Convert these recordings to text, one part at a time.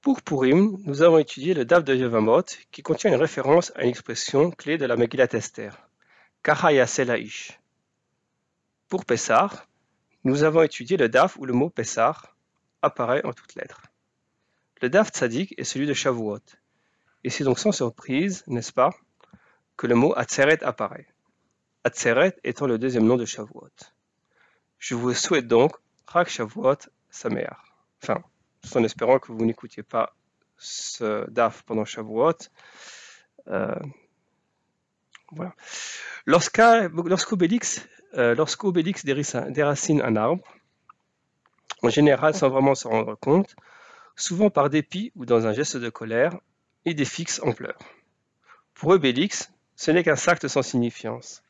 Pour Purim, nous avons étudié le Daf de Yevamot qui contient une référence à une expression clé de la Megillat Esther. Pour Pessah, nous avons étudié le Daf où le mot Pessah apparaît en toutes lettres. Le Daf Tzadik est celui de Shavuot, et c'est donc sans surprise, n'est-ce pas, que le mot Atzeret apparaît. Atzeret étant le deuxième nom de Shavuot. Je vous souhaite donc Rak Shavuot Sameach. Enfin, en espérant que vous n'écoutiez pas ce DAF pendant Shavuot. Euh, euh, déracine un arbre, en général sans vraiment s'en rendre compte, souvent par dépit ou dans un geste de colère, il défixe en pleurs. Pour Obélix, ce n'est qu'un acte sans signifiance.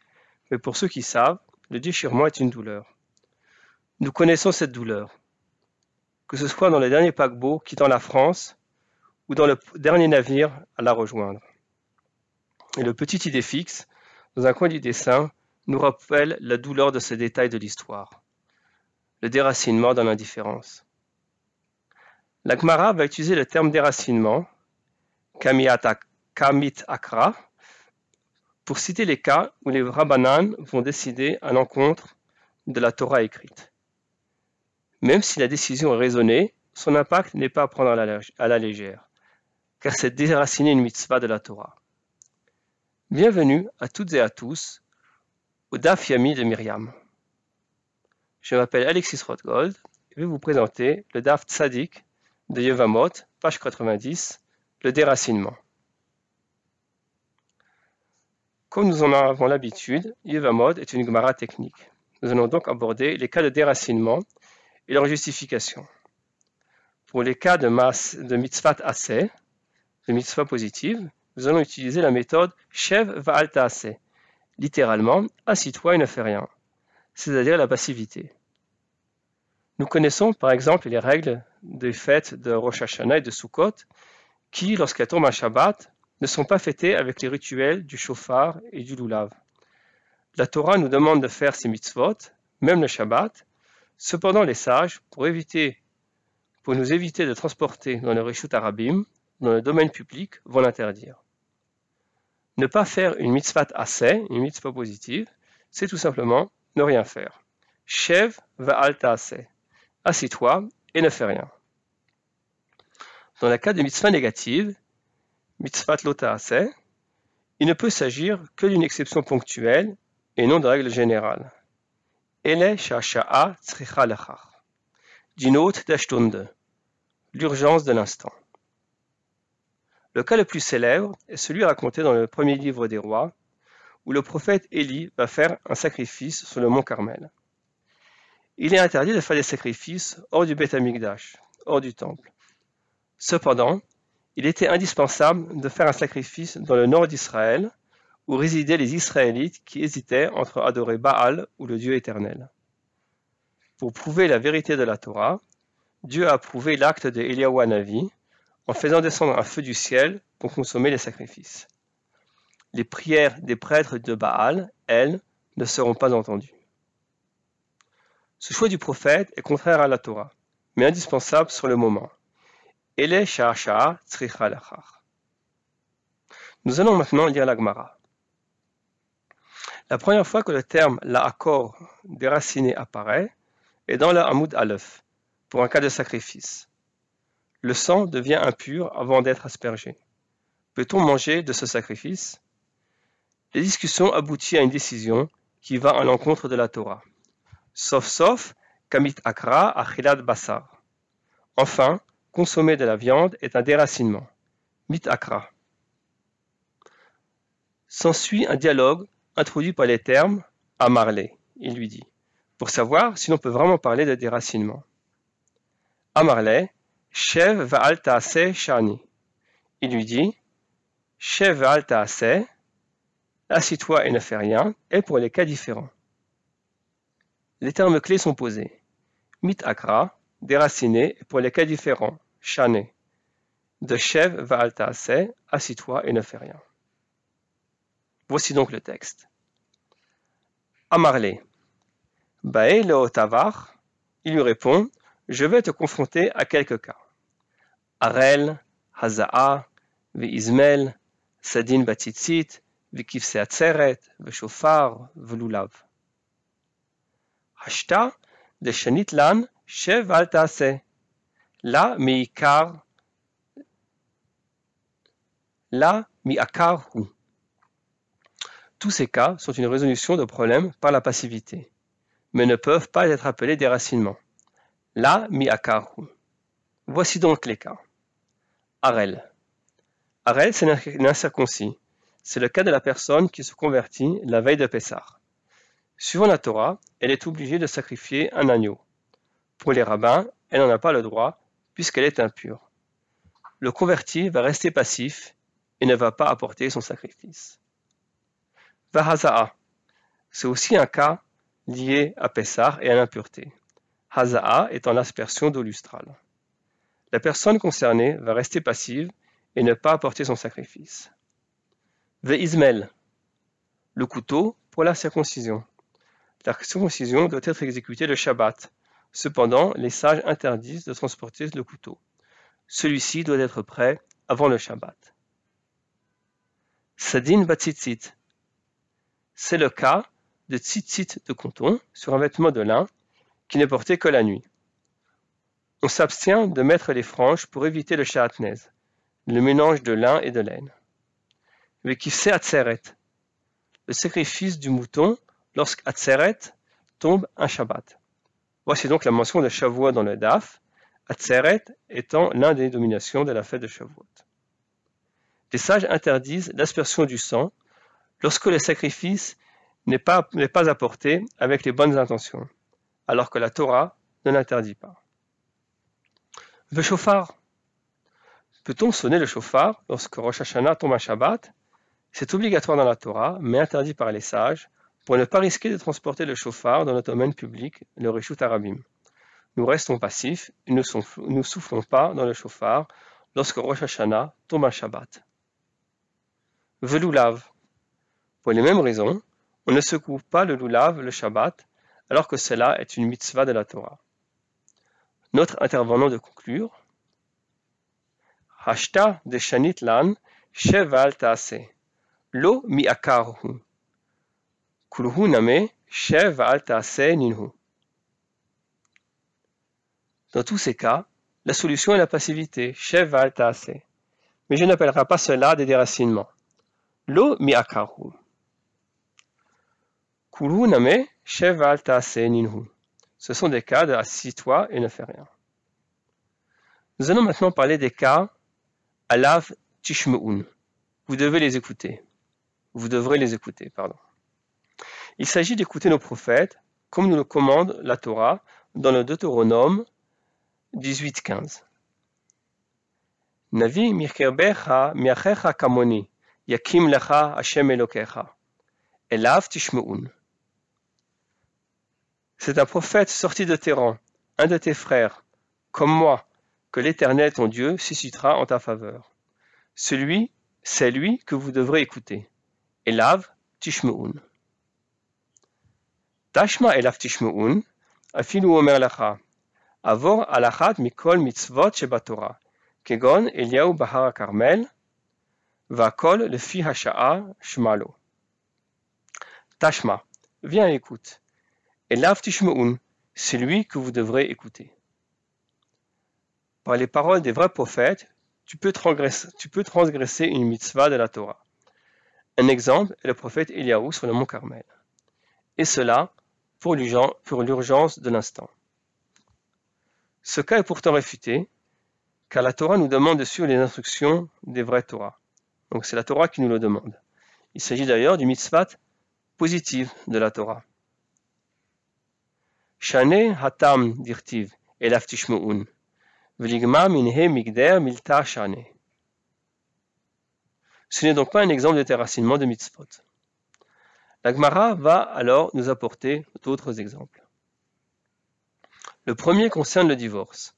Mais pour ceux qui savent, le déchirement est une douleur. Nous connaissons cette douleur que ce soit dans le dernier paquebot quittant la France ou dans le dernier navire à la rejoindre. Et le petit idée fixe, dans un coin du dessin, nous rappelle la douleur de ces détails de l'histoire, le déracinement dans l'indifférence. La Gemara va utiliser le terme déracinement, kamit akra, pour citer les cas où les rabbanan vont décider à l'encontre de la Torah écrite. Même si la décision est raisonnée, son impact n'est pas à prendre à la, légère, car c'est déraciner une mitzvah de la Torah. Bienvenue à toutes et à tous au Daf Yami de Myriam. Je m'appelle Alexis Rothgold et vais vous présenter le Daf Tzadik de Yevamot, page 90, le déracinement. Comme nous en avons l'habitude, Yevamot est une Gemara technique. Nous allons donc aborder les cas de déracinement et leur justification. Pour les cas de, masse, mitzvah assez, de mitzvah positive, nous allons utiliser la méthode Shev Va'alta assez, littéralement assis-toi et ne fais rien, c'est-à-dire la passivité. Nous connaissons par exemple les règles des fêtes de Rosh Hashanah et de Sukkot, qui, lorsqu'elles tombent un Shabbat, ne sont pas fêtées avec les rituels du chauffard et du lulav. La Torah nous demande de faire ces mitzvot, même le Shabbat, Cependant, les sages, pour, éviter, pour nous éviter de transporter dans le Rishut Arabim, dans le domaine public, vont l'interdire. Ne pas faire une mitzvah assez, une mitzvah positive, c'est tout simplement ne rien faire. Shev va alta assez. Assis-toi et ne fais rien. Dans le cas de mitzvah négative, mitzvah lota assez, il ne peut s'agir que d'une exception ponctuelle et non de règle générale. L'urgence de l'instant. Le cas le plus célèbre est celui raconté dans le premier livre des rois, où le prophète Élie va faire un sacrifice sur le mont Carmel. Il est interdit de faire des sacrifices hors du Beth Amikdash, hors du temple. Cependant, il était indispensable de faire un sacrifice dans le nord d'Israël, où résidaient les Israélites qui hésitaient entre adorer Baal ou le Dieu éternel. Pour prouver la vérité de la Torah, Dieu a approuvé l'acte de Eliyahu Navi en faisant descendre un feu du ciel pour consommer les sacrifices. Les prières des prêtres de Baal, elles, ne seront pas entendues. Ce choix du prophète est contraire à la Torah, mais indispensable sur le moment. Nous allons maintenant lire la Gemara. La première fois que le terme la-accord déraciné apparaît est dans le Hamoud Aleph, pour un cas de sacrifice. Le sang devient impur avant d'être aspergé. Peut-on manger de ce sacrifice? Les discussions aboutissent à une décision qui va à l'encontre de la Torah. Sauf sauf, kamit akra achilad basar. Enfin, consommer de la viande est un déracinement. Mit akra. S'ensuit un dialogue introduit par les termes à Marley. Il lui dit, pour savoir si l'on peut vraiment parler de déracinement. À Marley, Shev va'al ta'aseh shani. Il lui dit, Shev va'al ta'aseh, assis-toi et ne fais rien, est pour les cas différents. Les termes clés sont posés. Mit akra, déraciné, pour les cas différents, shane. De Shev va'al ta'aseh, assis-toi et ne fais rien. Voici donc le texte. Amarlé. Baé le Tavar, il lui répond Je vais te confronter à quelques cas. Arel, Haza'a, Ve'izmel, Sadin Batitzit, Ve'kifse Atzeret, Ve'shofar, Ve'lulav. Hashta, de Shanitlan, Shev al Taase. La Mi'ikar. La Mi'akar hu. Tous ces cas sont une résolution de problèmes par la passivité, mais ne peuvent pas être appelés déracinements. La mi'akaru. Voici donc les cas. Arel. Arel, c'est l'incirconcis. C'est le cas de la personne qui se convertit la veille de Pessah. Suivant la Torah, elle est obligée de sacrifier un agneau. Pour les rabbins, elle n'en a pas le droit puisqu'elle est impure. Le converti va rester passif et ne va pas apporter son sacrifice. Vahaza'a. C'est aussi un cas lié à Pessah et à l'impureté. Haza'a étant l'aspersion d'eau lustrale. La personne concernée va rester passive et ne pas apporter son sacrifice. Ve'izmel. Le couteau pour la circoncision. La circoncision doit être exécutée le Shabbat. Cependant, les sages interdisent de transporter le couteau. Celui-ci doit être prêt avant le Shabbat. Sadin Batzitzit. C'est le cas de tzitzit de coton sur un vêtement de lin qui n'est porté que la nuit. On s'abstient de mettre les franges pour éviter le shahatnez, le mélange de lin et de laine. Le kifse atzeret, le sacrifice du mouton lorsque atzeret tombe un Shabbat. Voici donc la mention de Shavuot dans le Daf, atzeret étant l'un des dominations de la fête de Shavuot. Les sages interdisent l'aspersion du sang lorsque le sacrifice n'est pas, apporté avec les bonnes intentions, alors que la Torah ne l'interdit pas. Le chauffard. Peut-on sonner le chauffard lorsque Rosh Hashanah tombe à Shabbat? C'est obligatoire dans la Torah, mais interdit par les sages, pour ne pas risquer de transporter le chauffard dans le domaine public, le Rishut Arabim. Nous restons passifs et ne soufflons pas dans le chauffard lorsque Rosh Hashanah tombe à Shabbat. Veloulav. Pour les mêmes raisons, on ne secoue pas le loulav le Shabbat, alors que cela est une mitzvah de la Torah. Notre intervenant de conclure Hashta de Shanit Lan Lo mi Kulhu name Ninhu. Dans tous ces cas, la solution est la passivité, Sheval Taase. Mais je n'appellerai pas cela des déracinements. Lo mi. Ce sont des cas de assis-toi et ne fais rien. Nous allons maintenant parler des cas alav tishmeun. Vous devez les écouter. Vous devrez les écouter, pardon. Il s'agit d'écouter nos prophètes, comme nous le commande la Torah dans le Deutéronome 18.15. Navi mirkerbecha miachecha kamoni, yakim lecha Hashem elokecha. Elav tishmeun. C'est un prophète sorti de tes rangs, un de tes frères, comme moi, que l'Éternel ton Dieu suscitera en ta faveur. Celui, c'est lui que vous devrez écouter. Elav Tishmeun. Tashma Elav Tishmeun, afilu omer lacha, avor alachat mikol mitzvot shebatora, kegon Eliyahu bahar karmel, vakol le fi hasha'a shmalo. Tashma, viens écoute. Et Lav c'est lui que vous devrez écouter. Par les paroles des vrais prophètes, tu peux, transgresser, une mitzvah de la Torah. Un exemple est le prophète Eliaou sur le mont Carmel. Et cela pour l'urgence de l'instant. Ce cas est pourtant réfuté, car la Torah nous demande de suivre les instructions des vrais Torah. Donc c'est la Torah qui nous le demande. Il s'agit d'ailleurs du mitzvah positive de la Torah. Minhe migder milta shane. Ce n'est donc pas un exemple de terrassinement de mitzvot. La Gemara va alors nous apporter d'autres exemples. Le premier concerne le divorce.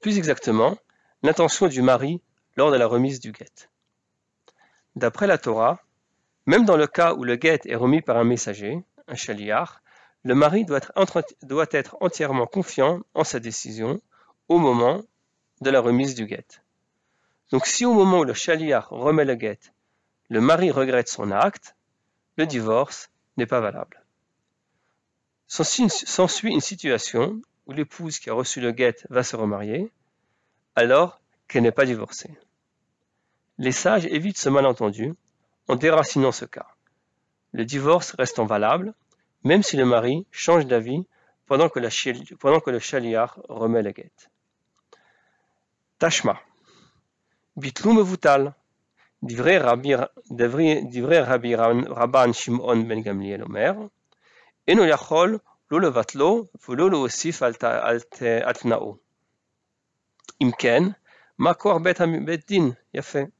Plus exactement, l'intention du mari lors de la remise du guet. D'après la Torah, même dans le cas où le guet est remis par un messager, un chaliar, le mari doit être, entièrement confiant en sa décision au moment de la remise du guet. Donc si au moment où le shaliach remet le guet, le mari regrette son acte, le divorce n'est pas valable. S'ensuit une situation où l'épouse qui a reçu le guet va se remarier, alors qu'elle n'est pas divorcée. Les sages évitent ce malentendu en déracinant ce cas. Le divorce restant valable, même si le mari change d'avis pendant que, le chaliar remet la guette. Tashma. Bitlou mevutal. Divrei Rabbi, Rabbi Rabban Shimon ben Gamliel Omer. Eno yachol lo levatlo velo lo. Imken, makor bet din, yafé.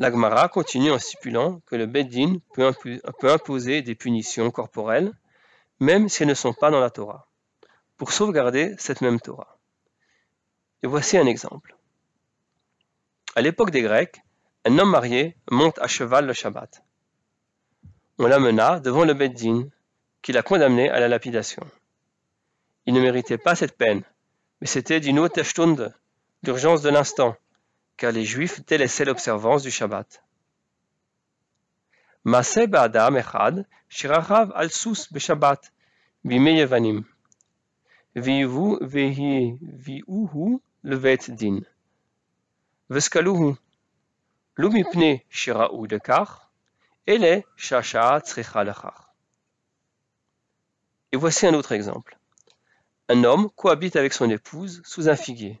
L'Agmara continue en stipulant que le Beddin peut, peut imposer des punitions corporelles, même si elles ne sont pas dans la Torah, pour sauvegarder cette même Torah. Et voici un exemple. À l'époque des Grecs, un homme marié monte à cheval le Shabbat. On l'amena devant le Beddin, qui l'a condamné à la lapidation. Il ne méritait pas cette peine, mais c'était d'une haute d'urgence de l'instant, car les Juifs délaissaient l'observance du Shabbat. Maaseh ba'adam echad, shirachav al sus b'Shabbat, bimei yevanim. Vivu vehi viuhu levet din. Veskaluhu. Lumipne shira'u dekach, ele shasha tzricha lechach. Et voici un autre exemple. Un homme cohabite avec son épouse sous un figuier.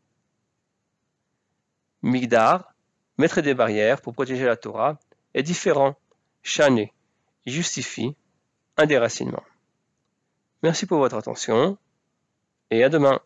Migdar, mettre des barrières pour protéger la Torah, est différent, chané, justifie un déracinement. Merci pour votre attention et à demain.